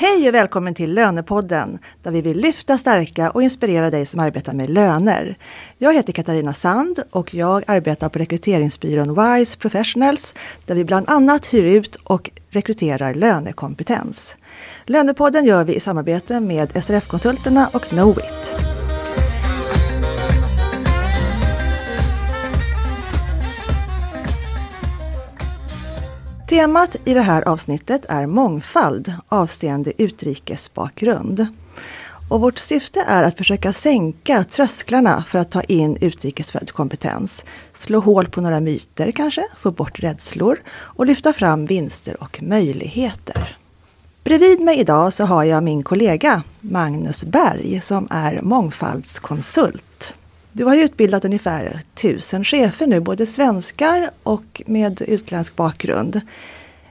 Hej och välkommen till Lönepodden där vi vill lyfta, stärka och inspirera dig som arbetar med löner. Jag heter Katarina Sand och jag arbetar på rekryteringsbyrån WISE Professionals där vi bland annat hyr ut och rekryterar lönekompetens. Lönepodden gör vi i samarbete med SRF-konsulterna och Knowit. Temat i det här avsnittet är mångfald avseende utrikesbakgrund. Och vårt syfte är att försöka sänka trösklarna för att ta in utrikesfödd kompetens. Slå hål på några myter kanske, få bort rädslor och lyfta fram vinster och möjligheter. Bredvid mig idag så har jag min kollega Magnus Berg som är mångfaldskonsult. Du har utbildat ungefär tusen chefer nu, både svenskar och med utländsk bakgrund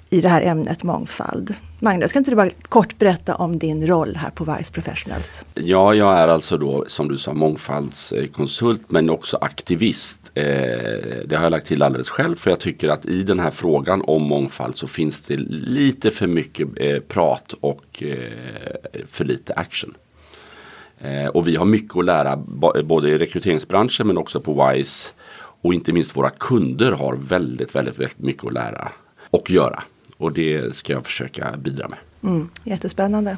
i det här ämnet mångfald. Magnus, kan inte du bara kort berätta om din roll här på Vice Professionals? Ja, jag är alltså då som du sa mångfaldskonsult men också aktivist. Eh, det har jag lagt till alldeles själv för jag tycker att i den här frågan om mångfald så finns det lite för mycket eh, prat och eh, för lite action. Eh, och vi har mycket att lära både i rekryteringsbranschen men också på WISE. Och inte minst våra kunder har väldigt, väldigt, väldigt mycket att lära och göra. Och det ska jag försöka bidra med. Mm, jättespännande.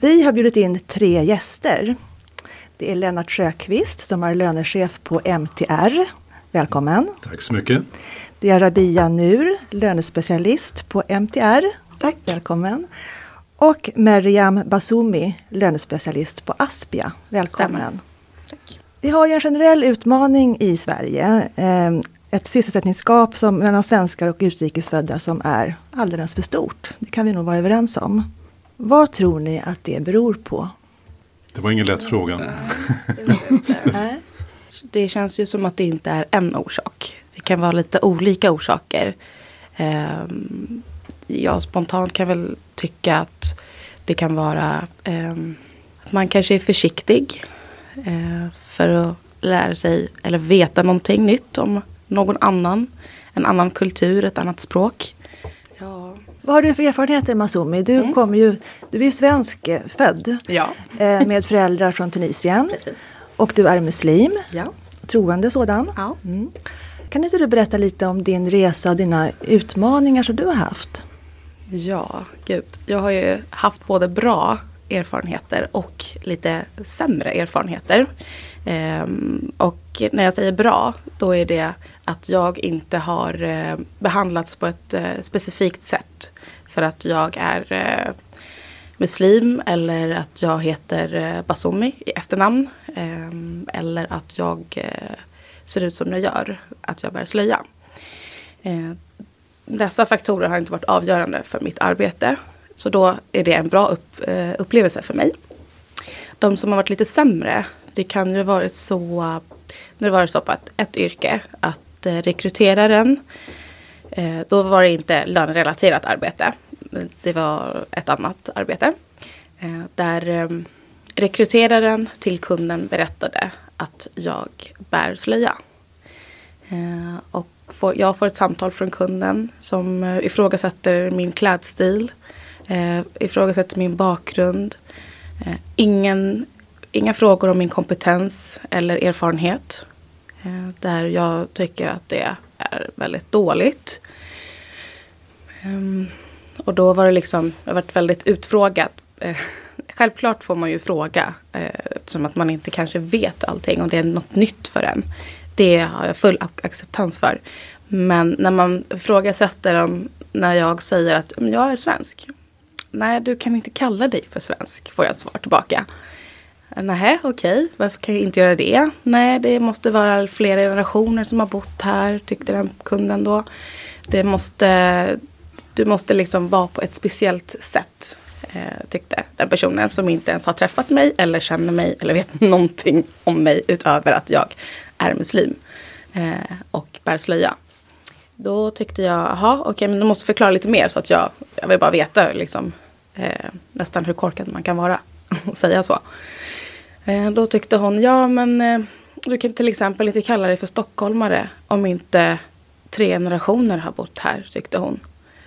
Vi har bjudit in tre gäster. Det är Lennart Sjöqvist som är lönechef på MTR. Välkommen! Tack så mycket! Det är Rabia Nur, lönespecialist på MTR. Tack! Välkommen! Och Meriam Basumi, lönespecialist på Aspia. Välkommen! Tack. Vi har ju en generell utmaning i Sverige. Eh, ett sysselsättningsgap som, mellan svenskar och utrikesfödda som är alldeles för stort. Det kan vi nog vara överens om. Vad tror ni att det beror på? Det var ingen lätt fråga. Det känns ju som att det inte är en orsak. Det kan vara lite olika orsaker. Um, jag spontant kan väl tycka att det kan vara um, att man kanske är försiktig uh, för att lära sig eller veta någonting nytt om någon annan. En annan kultur, ett annat språk. Ja. Vad har du för erfarenheter Masumi? Du, mm. kommer ju, du är ju svensk eh, född ja. eh, med föräldrar från Tunisien. Precis. Och du är muslim, ja. troende sådan. Ja. Mm. Kan inte du berätta lite om din resa och dina utmaningar som du har haft? Ja, gud. Jag har ju haft både bra erfarenheter och lite sämre erfarenheter. Ehm, och när jag säger bra, då är det att jag inte har eh, behandlats på ett eh, specifikt sätt. För att jag är eh, muslim eller att jag heter eh, Basumi i efternamn. Ehm, eller att jag eh, ser ut som jag gör, att jag bär slöja. Ehm, dessa faktorer har inte varit avgörande för mitt arbete. Så då är det en bra upp, eh, upplevelse för mig. De som har varit lite sämre, det kan ju ha varit så, nu var det så på ett, ett yrke att eh, rekryteraren, eh, då var det inte lönerelaterat arbete. Det var ett annat arbete. Där rekryteraren till kunden berättade att jag bär slöja. Och får, jag får ett samtal från kunden som eh, ifrågasätter min klädstil, eh, ifrågasätter min bakgrund. Eh, ingen, inga frågor om min kompetens eller erfarenhet. Eh, där jag tycker att det är väldigt dåligt. Ehm, och då var det liksom, jag varit väldigt utfrågad. Eh, självklart får man ju fråga eh, eftersom att man inte kanske vet allting och det är något nytt för en. Det har jag full acceptans för. Men när man ifrågasätter dem när jag säger att mm, jag är svensk. Nej, du kan inte kalla dig för svensk, får jag svar tillbaka. Nej, okej, okay. varför kan jag inte göra det? Nej, det måste vara flera generationer som har bott här, tyckte den kunden då. Det måste, du måste liksom vara på ett speciellt sätt, eh, tyckte den personen som inte ens har träffat mig eller känner mig eller vet någonting om mig utöver att jag är muslim eh, och bär slöja. Då tyckte jag, jaha, okej, okay, men du måste förklara lite mer så att jag, jag vill bara veta liksom, eh, nästan hur korkad man kan vara och säga så. Eh, då tyckte hon, ja men eh, du kan till exempel inte kalla dig för stockholmare om inte tre generationer har bott här, tyckte hon.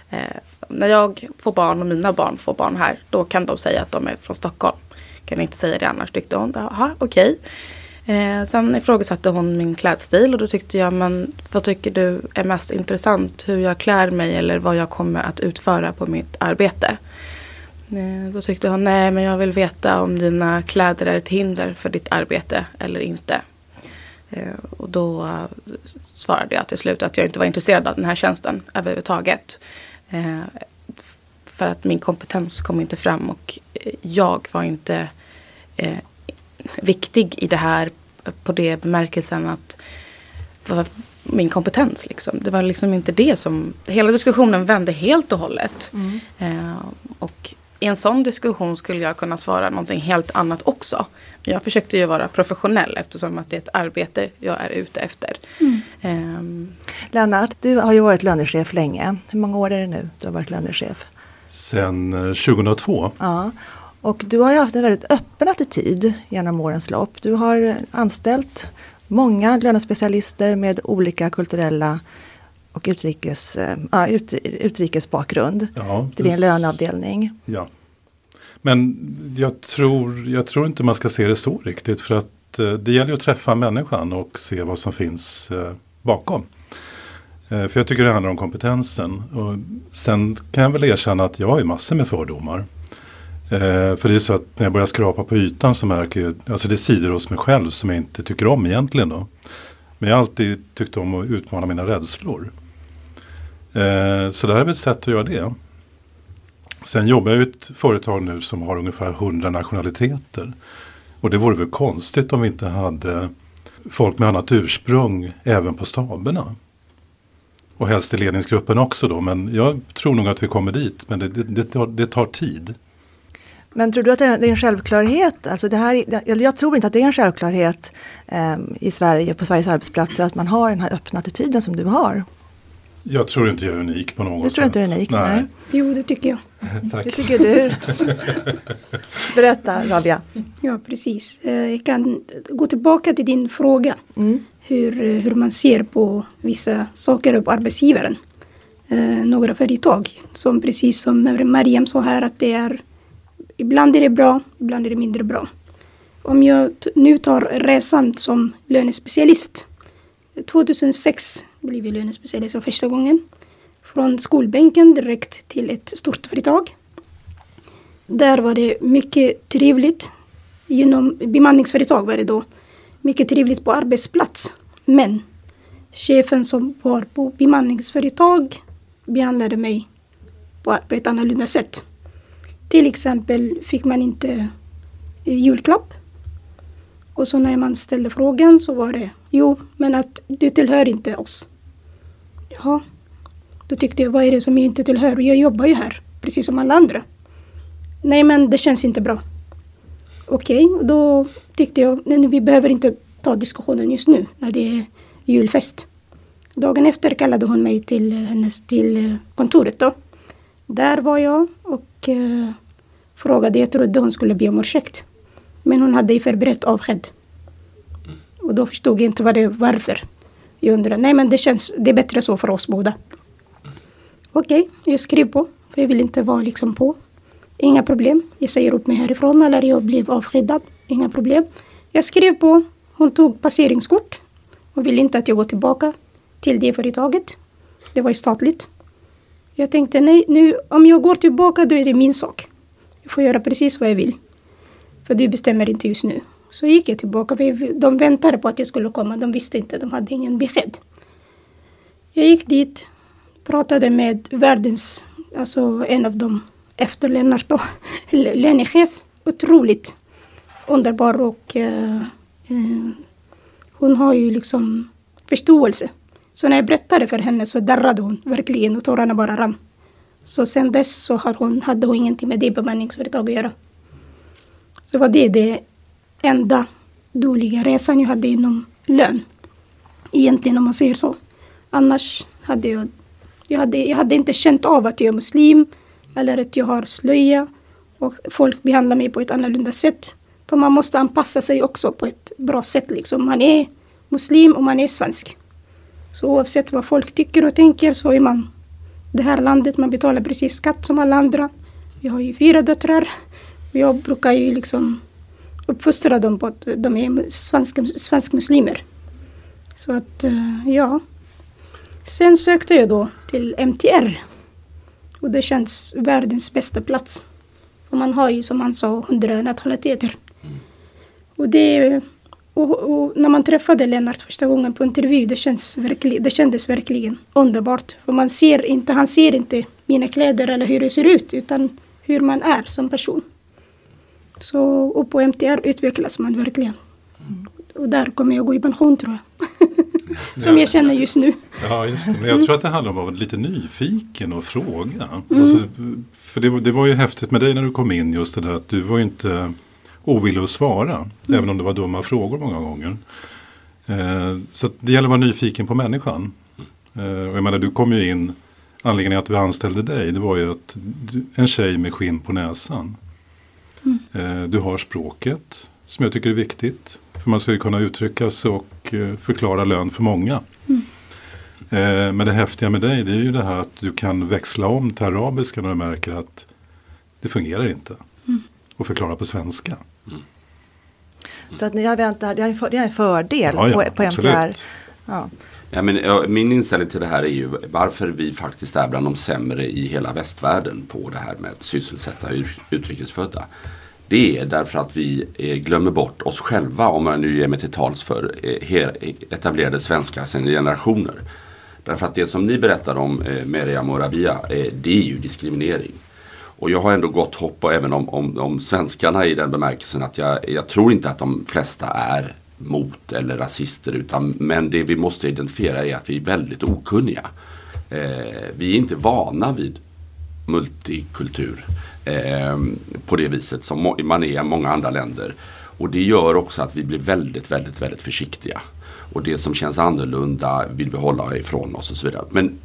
Eh, när jag får barn och mina barn får barn här, då kan de säga att de är från Stockholm. Kan inte säga det annars, tyckte hon. Jaha, okej. Eh, sen ifrågasatte hon min klädstil och då tyckte jag, men vad tycker du är mest intressant? Hur jag klär mig eller vad jag kommer att utföra på mitt arbete? Eh, då tyckte hon, nej men jag vill veta om dina kläder är ett hinder för ditt arbete eller inte. Eh, och då svarade jag till slut att jag inte var intresserad av den här tjänsten överhuvudtaget. Eh, för att min kompetens kom inte fram och eh, jag var inte eh, viktig i det här på det bemärkelsen att min kompetens. Liksom. Det var liksom inte det som, hela diskussionen vände helt och hållet. Mm. Eh, och i en sån diskussion skulle jag kunna svara någonting helt annat också. Men jag försökte ju vara professionell eftersom att det är ett arbete jag är ute efter. Mm. Um. Lennart, du har ju varit lönechef länge. Hur många år är det nu du har varit lönechef? Sen 2002. Eh, ja. Och du har ju haft en väldigt öppen attityd genom årens lopp. Du har anställt många lönespecialister med olika kulturella och utrikes, äh, utrikes bakgrund ja, till din löneavdelning. Ja. Men jag tror, jag tror inte man ska se det så riktigt för att eh, det gäller att träffa människan och se vad som finns eh, bakom. Eh, för jag tycker det handlar om kompetensen. Och sen kan jag väl erkänna att jag har ju massor med fördomar. Eh, för det är så att när jag börjar skrapa på ytan så märker jag, alltså det är sidor hos mig själv som jag inte tycker om egentligen då. Men jag har alltid tyckt om att utmana mina rädslor. Eh, så det här är väl ett sätt att göra det. Sen jobbar jag i ett företag nu som har ungefär 100 nationaliteter. Och det vore väl konstigt om vi inte hade folk med annat ursprung även på staberna. Och helst i ledningsgruppen också då. Men jag tror nog att vi kommer dit. Men det, det, det, tar, det tar tid. Men tror du att det är en självklarhet? Alltså det här, jag tror inte att det är en självklarhet eh, i Sverige, på Sveriges arbetsplatser, att man har den här öppna attityden som du har. Jag tror inte jag är unik på något sätt. Du tror inte du är unik? Nej. nej. Jo, det tycker jag. Tack. Det tycker du. Berätta Rabia. Ja, precis. Eh, jag kan gå tillbaka till din fråga. Mm. Hur, hur man ser på vissa saker på arbetsgivaren. Eh, några företag som precis som Mariam sa här att det är ibland är det bra, ibland är det mindre bra. Om jag nu tar resan som lönespecialist. 2006 blev jag lönespecialist för första gången. Från skolbänken direkt till ett stort företag. Där var det mycket trevligt. Genom bemanningsföretag var det då. Mycket trevligt på arbetsplats. Men chefen som var på bemanningsföretag behandlade mig på, ett annorlunda sätt. Till exempel fick man inte eh, julklapp. Och så när man ställde frågan så var det jo, men att du tillhör inte oss. Jaha. Då tyckte jag, vad är det som jag inte tillhör? Jag jobbar ju här, precis som alla andra. Nej, men det känns inte bra. Okej, okay, då tyckte jag, nej, vi behöver inte ta diskussionen just nu när det är julfest. Dagen efter kallade hon mig till, eh, hennes, till eh, kontoret då. Där var jag och eh, frågade, jag trodde hon skulle be om ursäkt. Men hon hade förberett avsked. Och då förstod jag inte vad det, varför. Jag undrade, nej men det känns, det är bättre så för oss båda. Okej, okay, jag skrev på, för jag vill inte vara liksom på. Inga problem. Jag säger upp mig härifrån eller jag blev avskedad. Inga problem. Jag skrev på. Hon tog passeringskort och ville inte att jag går tillbaka till det företaget. Det var ju statligt. Jag tänkte nej, nu om jag går tillbaka då är det min sak. Jag får göra precis vad jag vill. För du bestämmer inte just nu. Så gick jag tillbaka. De väntade på att jag skulle komma. De visste inte, de hade ingen besked. Jag gick dit, pratade med världens, alltså en av dem efter Lennart då, lönechef. Otroligt underbar och eh, eh, hon har ju liksom förståelse. Så när jag berättade för henne så darrade hon verkligen och tårarna bara rann. Så sen dess så har hon, hade hon ingenting med det bemanningsföretaget att göra. Så var det det enda dåliga resan jag hade inom lön. Egentligen om man säger så. Annars hade jag, jag hade, jag hade inte känt av att jag är muslim eller att jag har slöja och folk behandlar mig på ett annorlunda sätt. För man måste anpassa sig också på ett bra sätt. Liksom. Man är muslim och man är svensk. Så oavsett vad folk tycker och tänker så är man det här landet. Man betalar precis skatt som alla andra. Vi har ju fyra döttrar. Jag brukar ju liksom uppfostra dem på att de är svenska, svensk muslimer. Så att, eh, ja. Sen sökte jag då till MTR. Och det känns världens bästa plats. Och man har ju som han sa hundra nationaliteter. Och, det, och, och, när man träffade Lennart första gången på intervju, det, känns verklig, det kändes verkligen underbart. För man ser inte, han ser inte mina kläder eller hur det ser ut, utan hur man är som person. Så, och på MTR utvecklas man verkligen. Mm. Och där kommer jag gå i pension tror jag. Som jag känner just nu. Ja, just det. Men jag tror att det handlar om att vara lite nyfiken och fråga. Mm. Alltså, för det, det, var ju häftigt med dig när du kom in just det där att du var ju inte ovillig att svara. Mm. Även om det var dumma frågor många gånger. Eh, så det gäller att vara nyfiken på människan. Eh, och jag menar du kom ju in, anledningen att vi anställde dig det var ju att du, en tjej med skinn på näsan. Mm. Eh, du har språket som jag tycker är viktigt. För man ska ju kunna uttrycka sig och eh, förklara lön för många. Mm. Eh, men det häftiga med dig det är ju det här att du kan växla om till arabiska när du märker att det fungerar inte. Mm. Och förklara på svenska. Mm. Så att ni har väntat, det är en fördel ja, ja, på, på MTR. Ja. Ja, men, min inställning till det här är ju varför vi faktiskt är bland de sämre i hela västvärlden på det här med att sysselsätta utrikesfödda. Det är därför att vi eh, glömmer bort oss själva om jag nu ger mig till tals för eh, etablerade svenskar sedan generationer. Därför att det som ni berättar om eh, Meriam och Rabia, det är ju diskriminering. Och jag har ändå gott hopp och även om, om, om svenskarna i den bemärkelsen att jag, jag tror inte att de flesta är mot eller rasister. Utan, men det vi måste identifiera är att vi är väldigt okunniga. Eh, vi är inte vana vid multikultur eh, på det viset som man är i många andra länder. Och det gör också att vi blir väldigt, väldigt, väldigt försiktiga. Och det som känns annorlunda vill vi hålla ifrån oss och så vidare. Men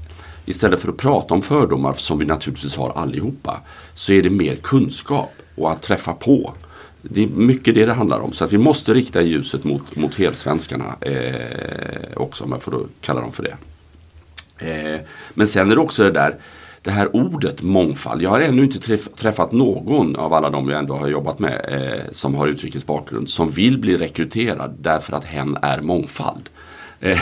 istället för att prata om fördomar som vi naturligtvis har allihopa så är det mer kunskap och att träffa på. Det är mycket det det handlar om. Så att vi måste rikta ljuset mot, mot helsvenskarna eh, också om jag får kalla dem för det. Eh, men sen är det också det där det här ordet mångfald. Jag har ännu inte träff, träffat någon av alla de jag ändå har jobbat med eh, som har utrikes bakgrund som vill bli rekryterad därför att hen är mångfald. Eh,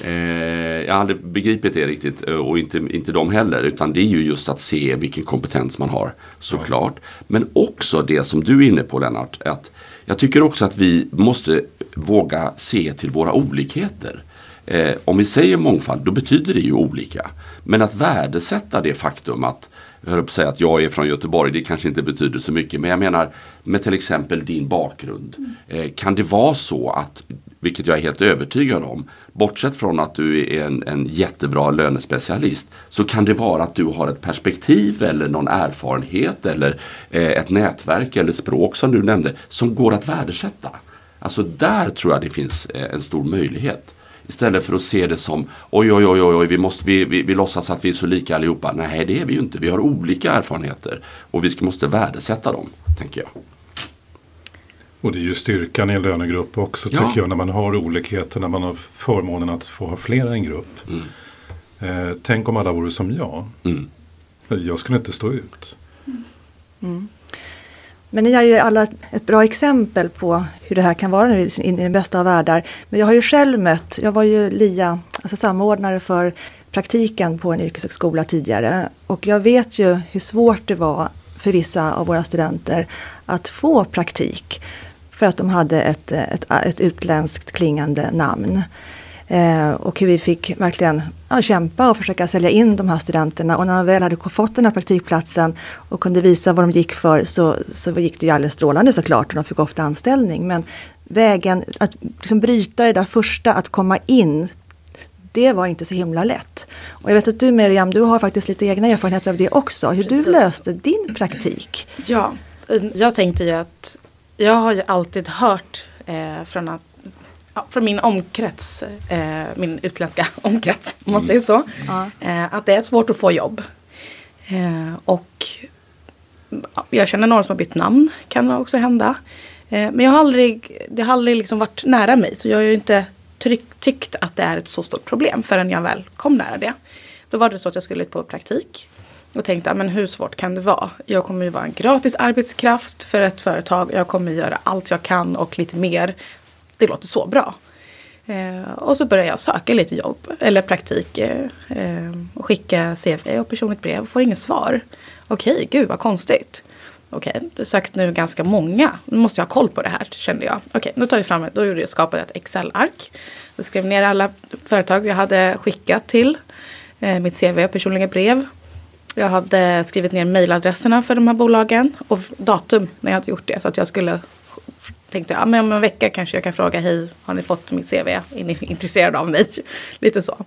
eh, jag har aldrig begripit det riktigt eh, och inte, inte de heller utan det är ju just att se vilken kompetens man har såklart. Men också det som du är inne på Lennart. Att jag tycker också att vi måste våga se till våra olikheter. Eh, om vi säger mångfald då betyder det ju olika. Men att värdesätta det faktum att jag höll på att säga att jag är från Göteborg, det kanske inte betyder så mycket. Men jag menar med till exempel din bakgrund. Eh, kan det vara så att, vilket jag är helt övertygad om, bortsett från att du är en, en jättebra lönespecialist, så kan det vara att du har ett perspektiv eller någon erfarenhet eller eh, ett nätverk eller språk som du nämnde, som går att värdesätta. Alltså där tror jag det finns eh, en stor möjlighet. Istället för att se det som oj oj oj oj, vi, måste, vi, vi, vi låtsas att vi är så lika allihopa. Nej det är vi ju inte. Vi har olika erfarenheter och vi måste värdesätta dem, tänker jag. Och det är ju styrkan i en lönegrupp också ja. tycker jag när man har olikheter, när man har förmånen att få ha flera i en grupp. Mm. Eh, tänk om alla vore som jag. Mm. Jag skulle inte stå ut. Mm. Men ni har ju alla ett bra exempel på hur det här kan vara i den bästa av världar. Men jag har ju själv mött, jag var ju LIA, alltså samordnare för praktiken på en yrkeshögskola tidigare. Och jag vet ju hur svårt det var för vissa av våra studenter att få praktik. För att de hade ett, ett, ett utländskt klingande namn. Eh, och hur vi fick verkligen ja, kämpa och försöka sälja in de här studenterna. Och när de väl hade fått den här praktikplatsen och kunde visa vad de gick för så, så gick det ju alldeles strålande såklart och de fick ofta anställning. Men vägen att liksom bryta det där första, att komma in det var inte så himla lätt. Och jag vet att du Miriam, du har faktiskt lite egna erfarenheter av det också. Hur Precis. du löste din praktik. Ja, jag tänkte ju att jag har ju alltid hört eh, från att ja, från min omkrets, eh, min utländska omkrets om man mm. säger så. Mm. Eh, att det är svårt att få jobb. Eh, och ja, jag känner några som har bytt namn, kan också hända. Eh, men jag har aldrig, det har aldrig liksom varit nära mig så jag har ju inte tryck, tyckt att det är ett så stort problem förrän jag väl kom nära det. Då var det så att jag skulle ut på praktik. Och tänkte, men hur svårt kan det vara? Jag kommer ju vara en gratis arbetskraft för ett företag. Jag kommer göra allt jag kan och lite mer. Det låter så bra. Eh, och så började jag söka lite jobb eller praktik. Eh, eh och skicka CV och personligt brev och får inget svar. Okej, gud vad konstigt. Okej, du har sökt nu ganska många. Nu måste jag ha koll på det här kände jag. Okej, då tar vi fram, då gjorde jag skapade ett Excel-ark. Jag skrev ner alla företag jag hade skickat till. Eh, mitt CV och personliga brev. Jag hade skrivit ner mejladresserna för de här bolagen och datum när jag hade gjort det. Så att jag skulle tänkte jag, ah, men om en vecka kanske jag kan fråga, hej, har ni fått mitt CV? Är ni intresserade av mig? Lite så.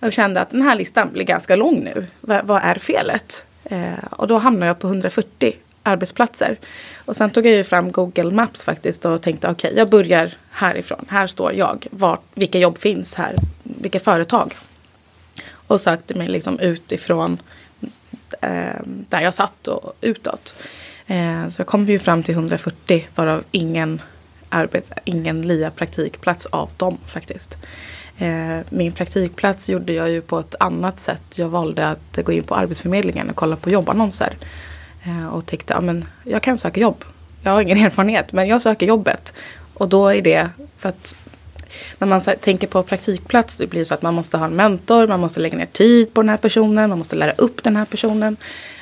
Jag kände att den här listan blir ganska lång nu. V vad är felet? Eh, och då hamnade jag på 140 arbetsplatser. Och sen tog jag ju fram Google Maps faktiskt och tänkte okej, okay, jag börjar härifrån. Här står jag. Var, vilka jobb finns här? Vilka företag? Och sökte mig liksom utifrån eh, där jag satt och utåt. Eh, så jag kom ju fram till 140 varav ingen, arbets, ingen LIA praktikplats av dem faktiskt. Eh, min praktikplats gjorde jag ju på ett annat sätt. Jag valde att gå in på Arbetsförmedlingen och kolla på jobbannonser. Eh, och tyckte att jag kan söka jobb. Jag har ingen erfarenhet men jag söker jobbet. Och då är det för att när man tänker på praktikplats det blir så att man måste ha en mentor, man måste lägga ner tid på den här personen, man måste lära upp den här personen.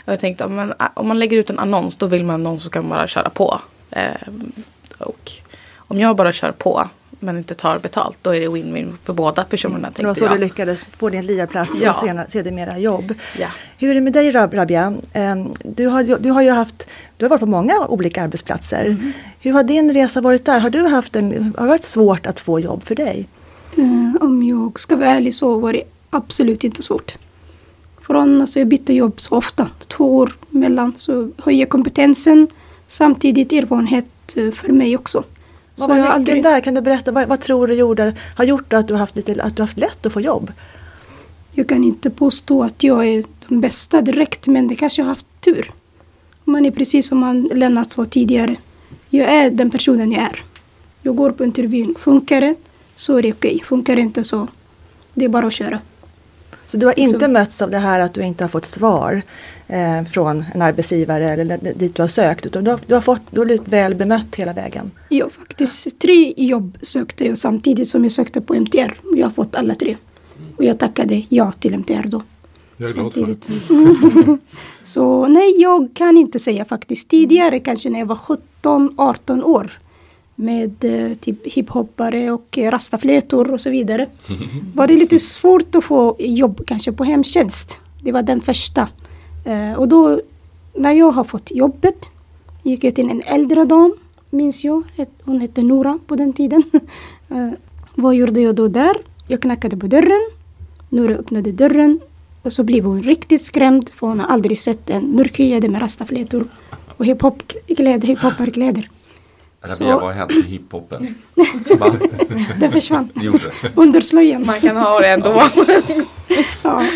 Och jag tänkte om man, om man lägger ut en annons då vill man någon som kan bara köra på. Eh, och om jag bara kör på men inte tar betalt då är det win-win för båda personerna. Det var så jag. du lyckades på din liaplats ja. och sedermera jobb. Ja. Hur är det med dig Rabia? Ehm, du har, du har ju haft, du har varit på många olika arbetsplatser. Mm. Hur har din resa varit där? Har, du haft en, har det varit svårt att få jobb för dig? Uh, om jag ska vara ärlig så var det absolut inte svårt. Från, alltså jag bytte jobb så ofta, två år mellan, så höjer kompetensen samtidigt erfarenhet eh, för mig också. Vad var nyckeln aldrig... där? Kan du berätta? Vad, vad, tror du gjorde, har gjort att du har haft, lite, att du haft lätt att få jobb? Jag kan inte påstå att jag är den bästa direkt men det kanske jag har haft tur. Man är precis som man Lennart sa tidigare. Jag är den personen jag är. Jag går på intervjun. Funkar det så är det okej. Funkar det inte så det är bara att köra. Så du har inte så. mötts av det här att du inte har fått svar eh, från en arbetsgivare eller dit du har sökt utan du har, du har, fått, du har blivit väl bemött hela vägen? Ja, faktiskt tre jobb sökte jag samtidigt som jag sökte på MTR. Jag har fått alla tre. Och jag tackade ja till MTR då. Jag är glad för Så nej, jag kan inte säga faktiskt. Tidigare kanske när jag var 17-18 år med eh, typ hiphoppare och rastaflätor och så vidare. Var det lite svårt att få jobb kanske på hemtjänst. Det var den första. Eh, och då när jag har fått jobbet gick jag till en äldre dam, minns jag. Hon hette Nora på den tiden. eh, vad gjorde jag då där? Jag knackade på dörren. Nora öppnade dörren och så blev hon riktigt skrämd för hon har aldrig sett en mörkhyade med rastaflätor och hiphopkläder. hiphopparkläder. Rabia, vad har hänt med hiphopen? Den försvann. Gjorde. Under slöjan. Man kan ha det ändå. ja.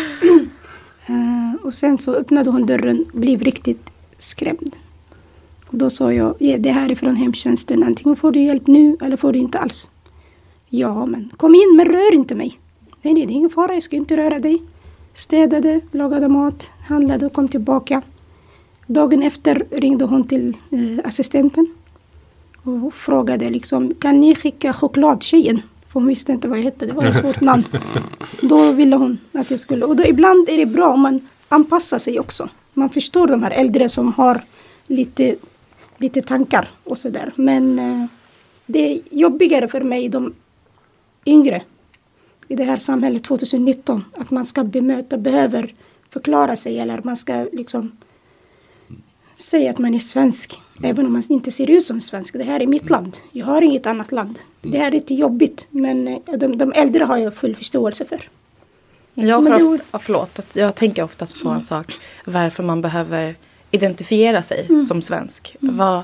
Uh, och sen så öppnade hon dörren och blev riktigt skrämd. Och då sa jag, ja, det här är från hemtjänsten. Antingen får du hjälp nu eller får du inte alls. Ja, men kom in men rör inte mig. Nej, nej, det är ingen fara. Jag ska inte röra dig. Städade, lagade mat, handlade och kom tillbaka. Dagen efter ringde hon till eh, assistenten och frågade liksom, kan ni skicka chokladtjejen? För hon visste inte vad jag hette, det var ett svårt namn. Då ville hon att jag skulle, och då ibland är det bra om man anpassar sig också. Man förstår de här äldre som har lite, lite tankar och sådär. Men eh, det är jobbigare för mig, de yngre i det här samhället 2019, att man ska bemöta, behöver förklara sig eller man ska liksom säga att man är svensk. Även om man inte ser ut som svensk. Det här är mitt land. Jag har inget annat land. Det här är lite jobbigt men eh, de, de äldre har jag full förståelse för. Jag, men det... ofta, förlåt, jag tänker oftast på en sak. Varför man behöver identifiera sig mm. som svensk. Mm. Vad,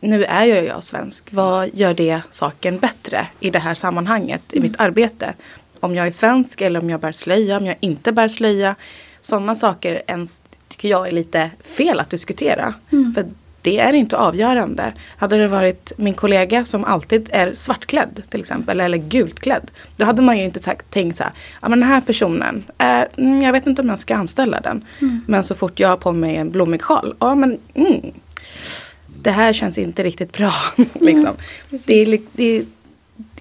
nu är jag, jag svensk. Vad gör det saken bättre i det här sammanhanget, i mm. mitt arbete? Om jag är svensk eller om jag bär slöja, om jag inte bär slöja. Sådana saker ens, tycker jag är lite fel att diskutera. Mm. För det är inte avgörande. Hade det varit min kollega som alltid är svartklädd till exempel eller gult klädd. Då hade man ju inte tänkt så här, ja men den här personen, är, mm, jag vet inte om jag ska anställa den. Mm. Men så fort jag har på mig en blommig sjal, ja men mm, det här känns inte riktigt bra. liksom. det, är, det,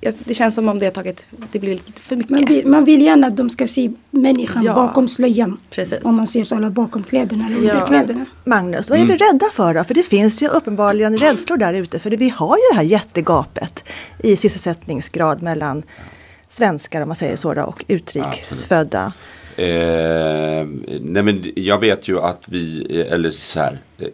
det känns som om det har tagit, det blir lite för mycket. Man vill, man vill gärna att de ska se människan ja, bakom slöjan. Precis. Om man ser så alla bakom kläderna eller ja. kläderna. Magnus, vad är mm. vi rädda för då? För det finns ju uppenbarligen rädslor där ute. För vi har ju det här jättegapet i sysselsättningsgrad mellan svenskar om man säger så då, och utrikesfödda. Eh, nej men jag vet ju att vi, eller så här, eh,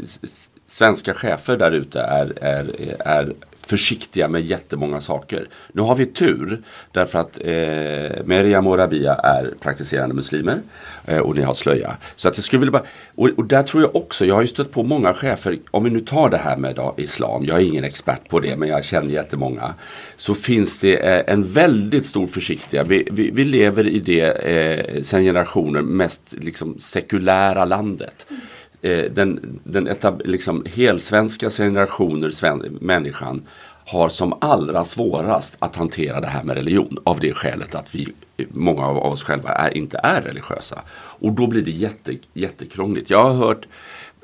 svenska chefer där ute är, är, är försiktiga med jättemånga saker. Nu har vi tur därför att eh, Meriam och Rabia är praktiserande muslimer eh, och ni har slöja. Så att jag skulle vilja bara, och, och, där tror jag också, jag har ju stött på många chefer, om vi nu tar det här med då, islam, jag är ingen expert på det men jag känner jättemånga. Så finns det eh, en väldigt stor försiktighet, vi, vi, vi, lever i det eh, sen generationer mest liksom sekulära landet. Mm eh, den, den etab, liksom, helsvenska generationer sven, människan har som allra svårast att hantera det här med religion av det skälet att vi, många av oss själva är, inte är religiösa. Och då blir det jätte, jättekrångligt. Jag har hört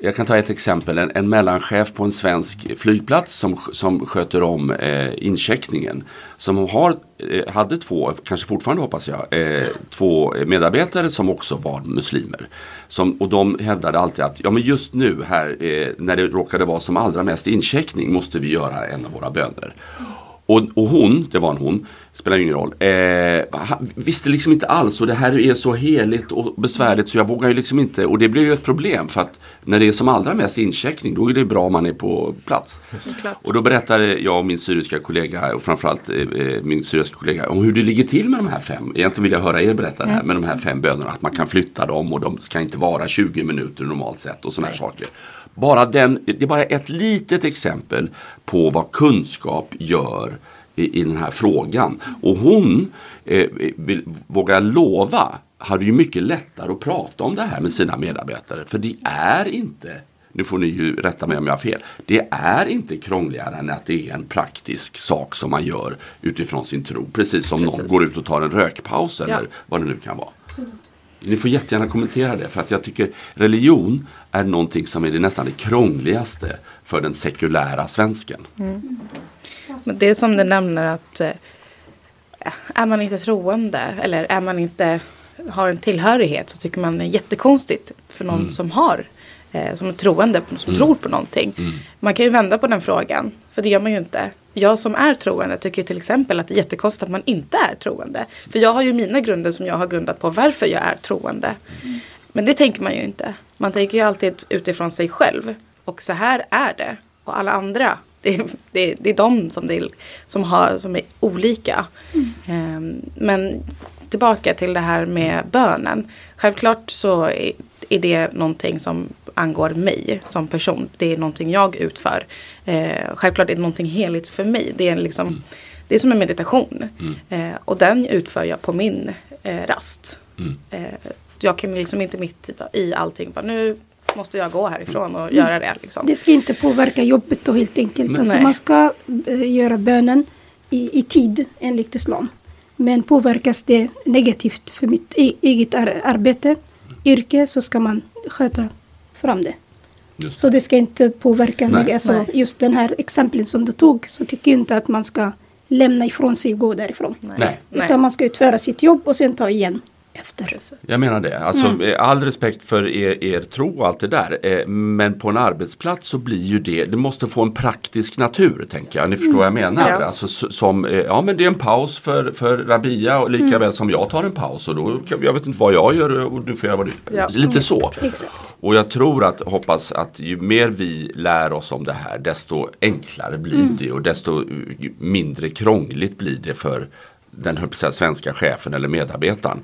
jag kan ta ett exempel, en, en mellanchef på en svensk flygplats som, som sköter om eh, incheckningen. Som har, eh, hade två, kanske fortfarande hoppas jag, eh, två medarbetare som också var muslimer. Som, och de hävdade alltid att ja, men just nu här eh, när det råkade vara som allra mest incheckning måste vi göra en av våra böner. Och, och hon, det var en hon, spelar ingen roll, eh, visste liksom inte alls och det här är så heligt och besvärligt så jag vågar ju liksom inte och det blir ju ett problem för att när det är som allra mest incheckning då är det bra om man är på plats. Och då berättade jag och min syriska kollega och framförallt eh, eh, min syriska kollega om hur det ligger till med de här fem. Egentligen vill jag höra er berätta det här med de här fem bönerna. Att man kan flytta dem och de ska inte vara 20 minuter normalt sett och sådana här saker. Bara den, det är bara ett litet exempel på vad kunskap gör i, i den här frågan. Och hon, eh, vill, vågar lova, hade ju mycket lättare att prata om det här med sina medarbetare. För det är inte nu får ni ju rätta mig om jag har fel. Det är inte krångligare än att det är en praktisk sak som man gör utifrån sin tro. Precis som Precis. någon går ut och tar en rökpaus eller ja. vad det nu kan vara. Absolut. Ni får jättegärna kommentera det för att jag tycker religion är någonting som är det nästan det krångligaste för den sekulära svensken. Mm. Men det är som du nämner att eh, är man inte troende eller är man inte har en tillhörighet så tycker man det är jättekonstigt för någon mm. som har eh, som är troende, som mm. tror på någonting. Mm. Man kan ju vända på den frågan, för det gör man ju inte. Jag som är troende tycker till exempel att det är jättekonstigt att man inte är troende. För jag har ju mina grunder som jag har grundat på varför jag är troende. Mm. Men det tänker man ju inte. Man tänker ju alltid utifrån sig själv. Och så här är det. Och alla andra det, det, det är de som, det, som, har, som är olika. Mm. Um, men tillbaka till det här med bönen. Självklart så är, är det någonting som angår mig som person. Det är någonting jag utför. Uh, självklart är det någonting heligt för mig. Det är, liksom, mm. det är som en meditation. Mm. Uh, och den utför jag på min uh, rast. Mm. jag kan liksom inte mitt i allting bara nu måste jag gå härifrån och göra det. Liksom. Det ska inte påverka jobbet då helt enkelt. Alltså man ska äh, göra bönen i, i tid enligt islam. Men påverkas det negativt för mitt e eget ar arbete, yrke, så ska man sköta fram det. det. Så det ska inte påverka Nej. Alltså, Nej. Just den här exemplet som du tog så tycker jag inte att man ska lämna ifrån sig och gå därifrån. Nej. Utan man ska utföra sitt jobb och sen ta igen efter. Jag menar det. Alltså, mm. Eh, all respekt för er, er tro och allt det där. Eh, men på en arbetsplats så blir ju det, det måste få en praktisk natur tänker jag. Ni förstår mm. vad jag mm. menar. Ja. Alltså, som, eh, ja men det är en paus för, för Rabia och lika mm. väl som jag tar en paus. Och då, jag vet inte vad jag gör och du får göra vad du ja. Lite så. Exakt. Och jag tror att, hoppas att ju mer vi lär oss om det här desto enklare blir mm. det och desto mindre krångligt blir det för den svenska chefen eller medarbetaren.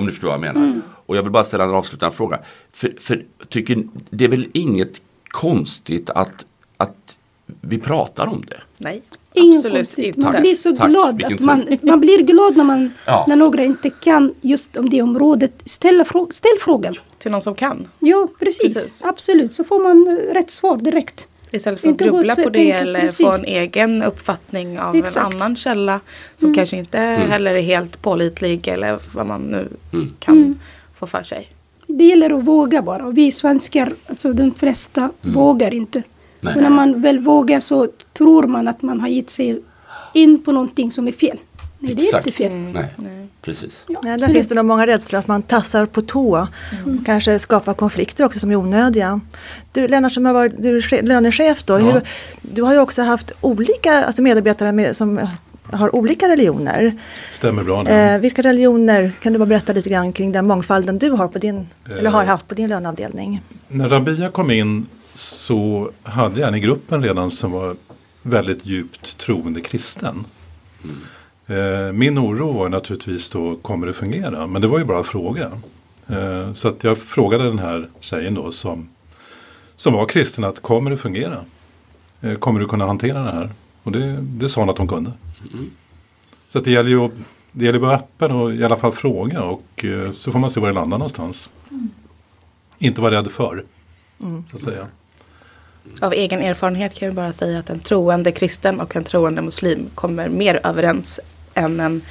Om du förstår vad jag menar. Mm. Och jag vill bara ställa en avslutande fråga. För, för tycker, det är väl inget konstigt att, att vi pratar om det? Nej. Absolut inte. Man blir så Tack. glad att man, man blir glad när, man, ja. när några inte kan just om det området. Ställa frå, ställ frågan. Till någon som kan. Ja, precis. precis. Absolut. Så får man rätt svar direkt. Istället för att grubbla på det eller precis. få en egen uppfattning av Exakt. en annan källa. Som kanske inte Mm. heller är helt pålitlig eller vad man nu Mm. kan Mm. få för sig. Det gäller att våga bara. Och vi svenskar, alltså de flesta, vågar inte. Mm. Nej. Och när man väl vågar så tror man att man har gett sig in på någonting som är fel. Nej, det är Exakt. inte fel. Nej, Nej. precis. Ja, Nej, där finns det nog många rädslor att man tassar på tå. Och kanske skapar konflikter också som är onödiga. Du Lennart som har varit du är che- lönechef då. Ja. Hur, du har ju också haft olika alltså medarbetare med, som har olika religioner. Stämmer bra. Eh, vilka religioner, kan du bara berätta lite grann kring den mångfalden du har på din, eller har haft på din löneavdelning? När Rabia kom in så hade jag en i gruppen redan som var väldigt djupt troende kristen. Eh, Min oro var naturligtvis då, kommer det fungera? Men det var ju bara att fråga. Eh, Så att jag frågade den här tjejen då som, som var kristen att kommer det fungera? Eh, Kommer du kunna hantera det här? Och det, det sa hon att hon kunde. Så att det gäller ju att det gäller att vara öppen och i alla fall fråga och eh, så får man se var det landar någonstans. Inte vara rädd för. Så att säga. Av egen erfarenhet kan jag bara säga att en troende kristen och en troende muslim kommer mer överens än en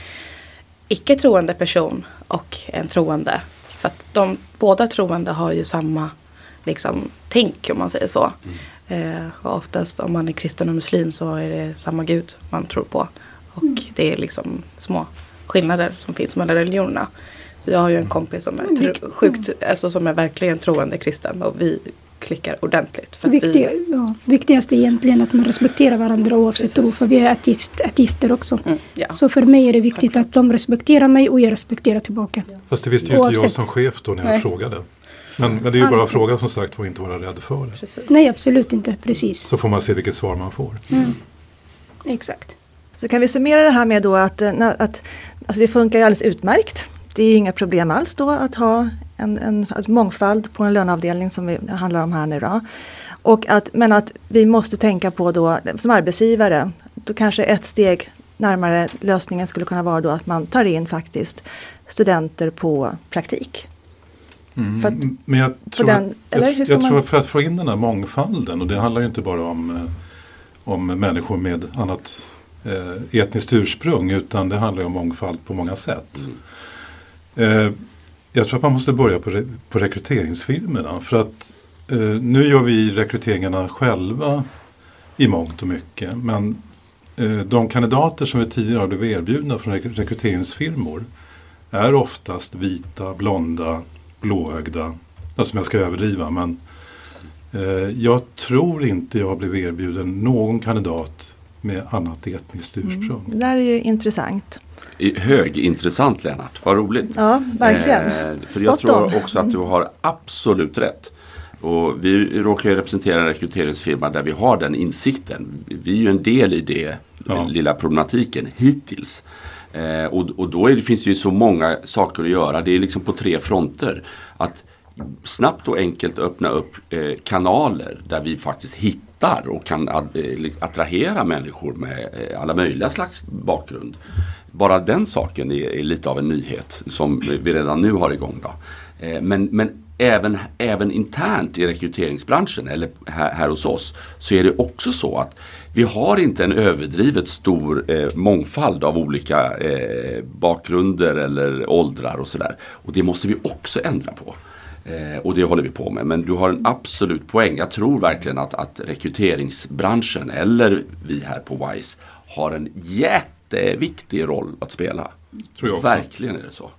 icke troende person och en troende. För att de båda troende har ju samma liksom, tänk om man säger så. Eh, och oftast om man är kristen och muslim så är det samma gud man tror på. Och det är liksom små skillnader som finns mellan religionerna. Så jag har ju en kompis som är tro, sjukt, alltså som är verkligen troende kristen och vi klickar ordentligt. För Viktiga, vi, ja, viktigast är egentligen att man respekterar varandra oavsett tro. Precis. För vi är ateist, ateister också. mm, ja. Så för mig är det viktigt att de respekterar mig och jag respekterar tillbaka. Fast det visste ju inte jag som chef då när jag Nej. frågade. Men, men det är ju bara att fråga som sagt och inte vara rädd för det. Precis. Nej, absolut inte. Precis. Så får man se vilket svar man får. Exakt. Så kan vi summera det här med då att, eh, att alltså det funkar ju alldeles utmärkt. Det är inga problem alls då att ha en, en mångfald på en löneavdelning som det handlar om här nu då. Och att, men att vi måste tänka på då som arbetsgivare, då kanske ett steg närmare lösningen skulle kunna vara då att man tar in faktiskt studenter på praktik. För att, Mm, Men jag tror, den- jag, jag man- tror att för att få in den här mångfalden och det handlar ju inte bara om, eh, om människor med annat eh, etniskt ursprung utan det handlar ju om mångfald på många sätt. Eh, jag tror att man måste börja på, re, på rekryteringsfirmorna för att eh, nu gör vi rekryteringarna själva i mångt och mycket men eh, de kandidater som vi tidigare har blivit erbjudna från rek- rekryteringsfirmor är oftast vita, blonda, blåögda. Alltså jag ska överdriva men eh, jag tror inte jag har blivit erbjuden någon kandidat med annat etniskt ursprung. det där är ju intressant. Högintressant Lennart, vad roligt. Ja, verkligen. Eh, för jag tror on. också att du har absolut rätt. Och vi råkar ju representera en rekryteringsfirma där vi har den insikten. Vi är ju en del i det Ja. lilla problematiken hittills. Eh, och, och då är det, finns det ju så många saker att göra. Det är liksom på tre fronter. Att snabbt och enkelt öppna upp eh, kanaler där vi faktiskt hittar och kan eh, attrahera människor med eh, alla möjliga slags bakgrund. Bara den saken är, lite av en nyhet som vi redan nu har igång. Då. Eh, men men även, även internt i rekryteringsbranschen eller här, här hos oss så är det också så att vi har inte en överdrivet stor eh, mångfald av olika eh, bakgrunder eller åldrar och sådär. Och det måste vi också ändra på. Eh, och det håller vi på med. Men du har en absolut poäng. Jag tror verkligen att, att rekryteringsbranschen eller vi här på WISE har en jätteviktig roll att spela. Tror jag också. Verkligen är det så.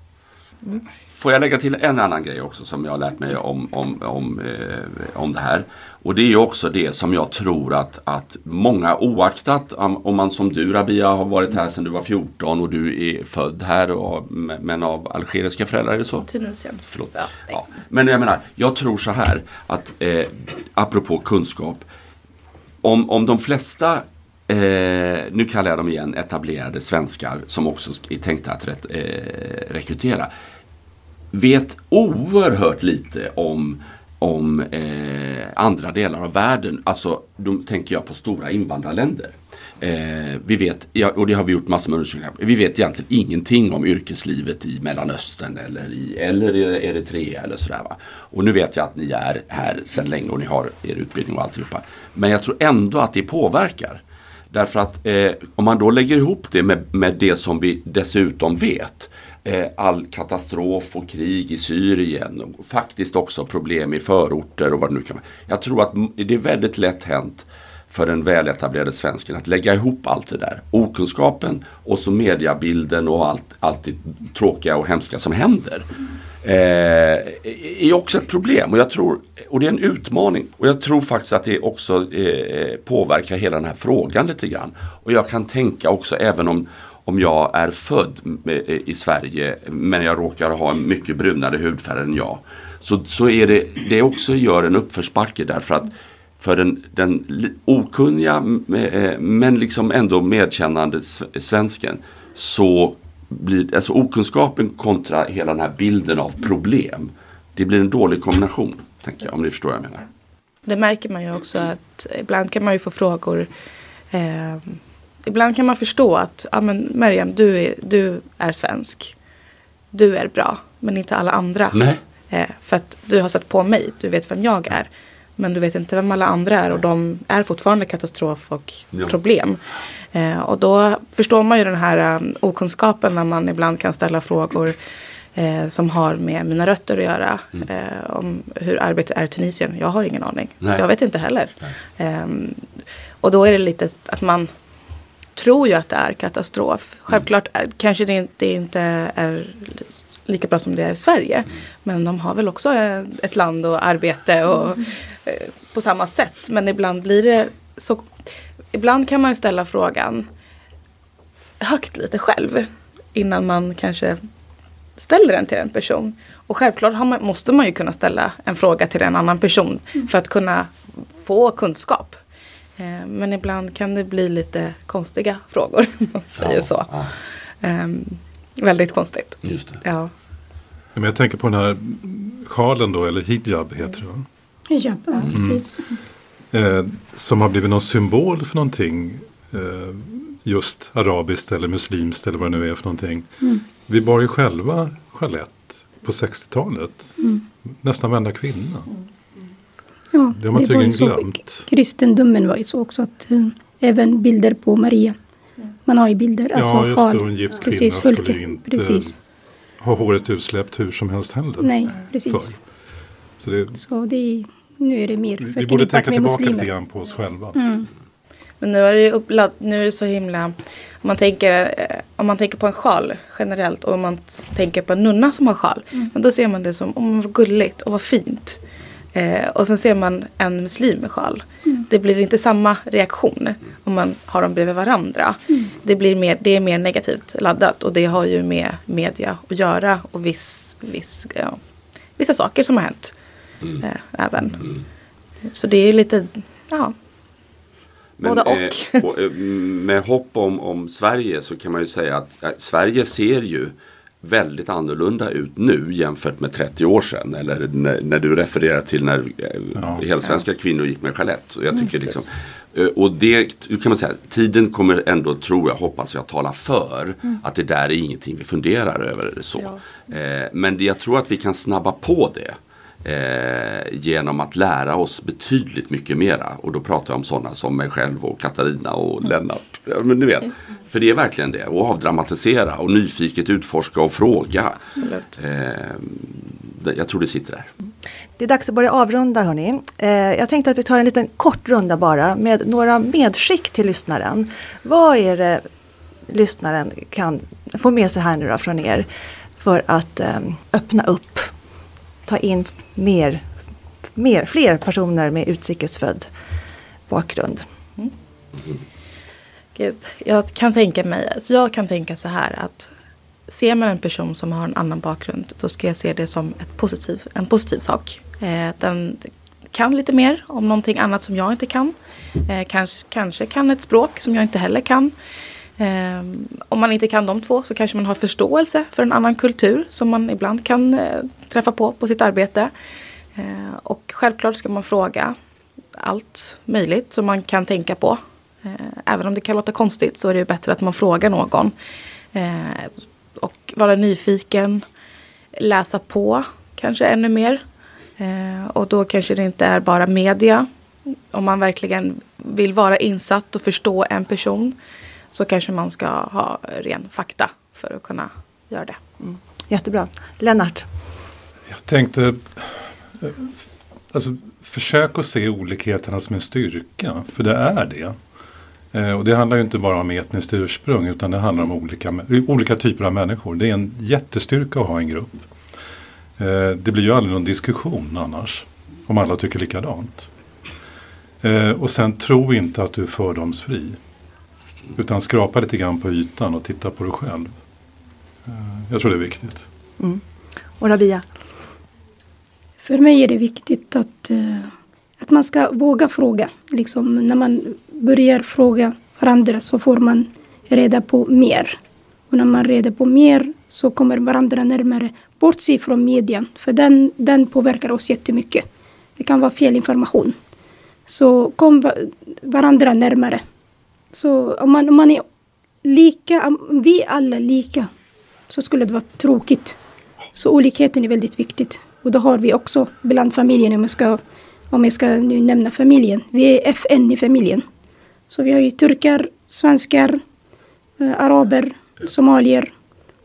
Får jag lägga till en annan grej också som jag har lärt mig om, om, om, eh, om det här. Och det är också det som jag tror att, att många oaktat om, man som du Rabia har varit här sedan du var 14 och du är född här och, men av algeriska föräldrar, är det så? Tunisien. Förlåt. Ja. Ja. Men jag menar, jag tror så här att eh, apropå kunskap. Om, om de flesta, eh, nu kallar jag dem igen etablerade svenskar som också är tänkta att ret, eh, rekrytera. Vet oerhört lite om, om eh, andra delar av världen. Alltså, då tänker jag på stora invandrarländer. Eh, vi vet, och det har vi gjort massor med undersökningar Vi vet egentligen ingenting om yrkeslivet i Mellanöstern eller i eller i Eritrea eller sådär. Va? Och nu vet jag att ni är här sedan länge och ni har er utbildning och alltihopa. Men jag tror ändå att det påverkar. Därför att eh, om man då lägger ihop det med, med det som vi dessutom vet Eh, all katastrof och krig i Syrien och faktiskt också problem i förorter och vad det nu kan vara. Jag tror att det är väldigt lätt hänt för den väletablerade svensken att lägga ihop allt det där. Okunskapen och så mediabilden och allt, allt det tråkiga och hemska som händer. Eh, är också ett problem och, jag tror, och det är en utmaning. Och jag tror faktiskt att det också eh, påverkar hela den här frågan lite grann. Och jag kan tänka också även om, om jag är född eh, i Sverige men jag råkar ha en mycket brunare hudfärg än jag. Så, så är det, det också gör en uppförsbacke därför att för den, den okunniga eh, men liksom ändå medkännande svensken så blir alltså okunskapen kontra hela den här bilden av problem. Det blir en dålig kombination, tänker jag, om ni förstår vad jag menar. Det märker man ju också att ibland kan man ju få frågor eh, Ibland kan man förstå att ja, men Mariam, du är, du är svensk. Du är bra, men inte alla andra. Nej. Eh, för att du har sett på mig, du vet vem jag är. Men du vet inte vem alla andra är och de är fortfarande katastrof och ja. problem. Eh, och då förstår man ju den här um, okunskapen när man ibland kan ställa frågor eh, som har med mina rötter att göra. Mm. Eh, om hur arbetet är i Tunisien. Jag har ingen aning. Nej. Jag vet inte heller. Ehm, och då är det lite att man tror ju att det är katastrof. Mm. Självklart mm. kanske det inte, det inte är lika bra som det är i Sverige. Mm. Men de har väl också ett land och arbete och mm. på samma sätt. Men ibland blir det så. Ibland kan man ställa frågan högt lite själv. Innan man kanske ställer den till en person. Och självklart man, måste man ju kunna ställa en fråga till en annan person. Mm. För att kunna få kunskap. Eh, men ibland kan det bli lite konstiga frågor. Om man säger ja, så. Ja. Um, väldigt konstigt. Just det. Ja. Men jag tänker på den här sjalen då, eller hijab heter det Hijab, ja mm. precis. Eh, som har blivit någon symbol för någonting. Eh, just arabiskt eller muslimskt eller vad det nu är för någonting. Mm. Vi bar ju själva chalett på 60-talet. Mm. Nästan varenda kvinna. Ja, det har man tydligen glömt. Kristendomen var ju så också att äh, även bilder på Maria. Man har ju bilder, alltså ja, just det, en gift kvinna precis, skulle inte precis ha håret utsläppt hur som helst heller. Nej, precis. Så, det, så det, nu är det mer Vi borde tänka tillbaka lite grann på oss själva. Mm. Men nu är det upplad, nu är det så himla, om man tänker, eh, om man tänker på en sjal generellt och om man tänker på en nunna som har sjal. Mm. Men då ser man det som, oh, vad gulligt och vad fint. Eh, och sen ser man en muslim med sjal. Mm. Det blir inte samma reaktion om man har dem bredvid varandra. Mm. Det, blir mer, det är mer negativt laddat och det har ju med media att göra och viss, viss, ja, vissa saker som har hänt. Mm. Eh, även. Mm. Så det är lite, ja. Men, Båda och. Eh, eh, med hopp om, om Sverige så kan man ju säga att eh, Sverige ser ju väldigt annorlunda ut nu jämfört med 30 år sedan. Eller när, när du refererar till när eh, ja. helsvenska ja. kvinnor gick med chalett. Och, jag tycker mm, liksom, eh, och det kan man säga, tiden kommer ändå, tror jag, hoppas jag, tala för mm. att det där är ingenting vi funderar över. så. Ja. Eh, men jag tror att vi kan snabba på det. Eh, genom att lära oss betydligt mycket mera. Och då pratar jag om sådana som mig själv och Katarina och mm. Lennart. Ja, men ni vet. För det är verkligen det. Och avdramatisera och nyfiket utforska och fråga. Absolut. Eh, jag tror det sitter där. Det är dags att börja avrunda hörni. Eh, jag tänkte att vi tar en liten kort runda bara med några medskick till lyssnaren. Vad är det lyssnaren kan få med sig här nu då från er för att eh, öppna upp, ta in mer, mer, fler personer med utrikesfödd bakgrund? Mm. Mm. Gud, jag kan tänka mig, alltså jag kan tänka så här att ser man en person som har en annan bakgrund då ska jag se det som ett positiv, en positiv sak. Eh, den kan lite mer om någonting annat som jag inte kan. Eh, kanske, kanske kan ett språk som jag inte heller kan. Ehm, om man inte kan de två så kanske man har förståelse för en annan kultur som man ibland kan eh, träffa på på sitt arbete. Ehm, och självklart ska man fråga allt möjligt som man kan tänka på ehm, även om det kan låta konstigt så är det bättre att man frågar någon. Och vara nyfiken, läsa på kanske ännu mer. Och då kanske det inte är bara media. Om man verkligen vill vara insatt och förstå en person så kanske man ska ha ren fakta för att kunna göra det. Mm. Jättebra. Lennart? Jag tänkte, alltså, försök att se olikheterna som en styrka, för det är det. Eh, och det handlar ju inte bara om etniskt ursprung utan det handlar om olika, olika typer av människor. Det är en jättestyrka att ha en grupp. Eh, det blir ju aldrig någon diskussion annars. Om alla tycker likadant. Eh, och sen tro inte att du är fördomsfri. Utan skrapa lite grann på ytan och titta på dig själv. Jag tror det är viktigt. Mm. Och Rabia? För mig är det viktigt att, att man ska våga fråga. Liksom när man börjar fråga varandra så får man reda på mer. Och när man reda på mer så kommer varandra närmare. Bortse från medien, för den, den påverkar oss jättemycket. Det kan vara fel information. Så kom varandra närmare. Så om man, om man är lika, om vi alla är lika, så skulle det vara tråkigt. Så olikheten är väldigt viktigt. Och det har vi också bland familjen, om jag ska, om jag ska nu nämna familjen. Vi är FN i familjen. Så vi har ju turkar, svenskar, äh, araber, somalier.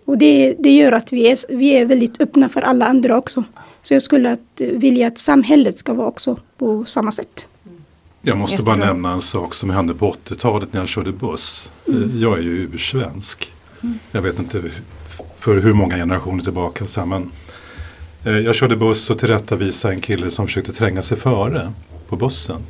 Och det, det gör att vi är, vi är väldigt öppna för alla andra också. Så jag skulle att, eh, vilja att samhället ska vara också på samma sätt. Jag måste bara nämna en sak som hände på 80-talet när jag körde buss. Mm. Jag är ju ursvensk. Mm. Jag vet inte för hur många generationer tillbaka. Så men, eh, jag körde buss och tillrättavisade en kille som försökte tränga sig före på bussen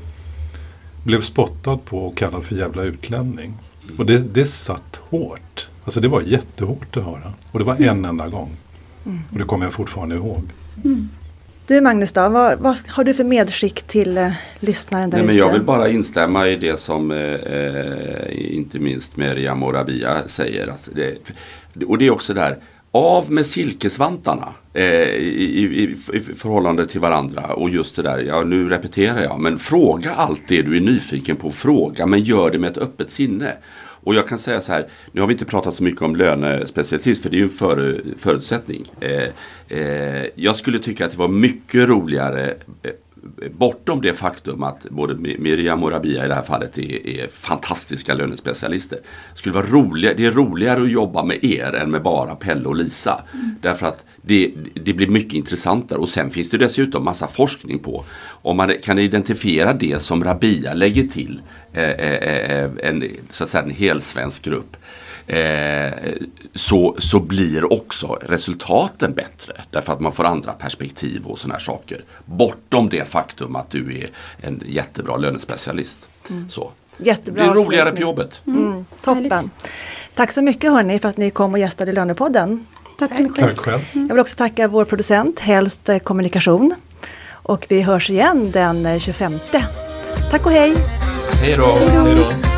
blev spottad på och kallad för jävla utlänning. Och det, det satt hårt. Alltså det var jättehårt att höra. Och det var en enda gång. Mm. Och det kommer jag fortfarande ihåg. Mm. Du Magnus då, vad, vad, har du för medskick till eh, lyssnaren där Nej, men Jag vill bara instämma i det som eh, eh inte minst Meriam Morabia säger. Alltså det, och det är också där, av med silkesvantarna eh, i, i, i, förhållande till varandra. Och just det där, ja nu repeterar jag, men fråga allt det du är nyfiken på. Fråga, men gör det med ett öppet sinne. Och jag kan säga så här, nu har vi inte pratat så mycket om lönespecialist för det är ju en för, förutsättning. Eh, eh, jag skulle tycka att det var mycket roligare eh, bortom det faktum att både Miriam och Rabia i det här fallet är, är fantastiska lönespecialister. Skulle vara roliga, det är roligare att jobba med er än med bara Pelle och Lisa. Mm. Därför att det, det, blir mycket intressantare och sen finns det dessutom massa forskning på om man kan identifiera det som Rabia lägger till eh, eh, eh en, så att säga, en helsvensk grupp eh, så, så blir också resultaten bättre. Därför att man får andra perspektiv och sådana här saker. Bortom det faktum att du är en jättebra lönespecialist. Mm. Så. Jättebra det blir roligare på jobbet. Mm. Mm. Toppen. Tack så mycket hörni för att ni kom och gästade Lönepodden. Tack så mycket. Tack själv. Jag vill också tacka vår producent, Helst Kommunikation. Och vi hörs igen den 25. Tack och hej! Hej då!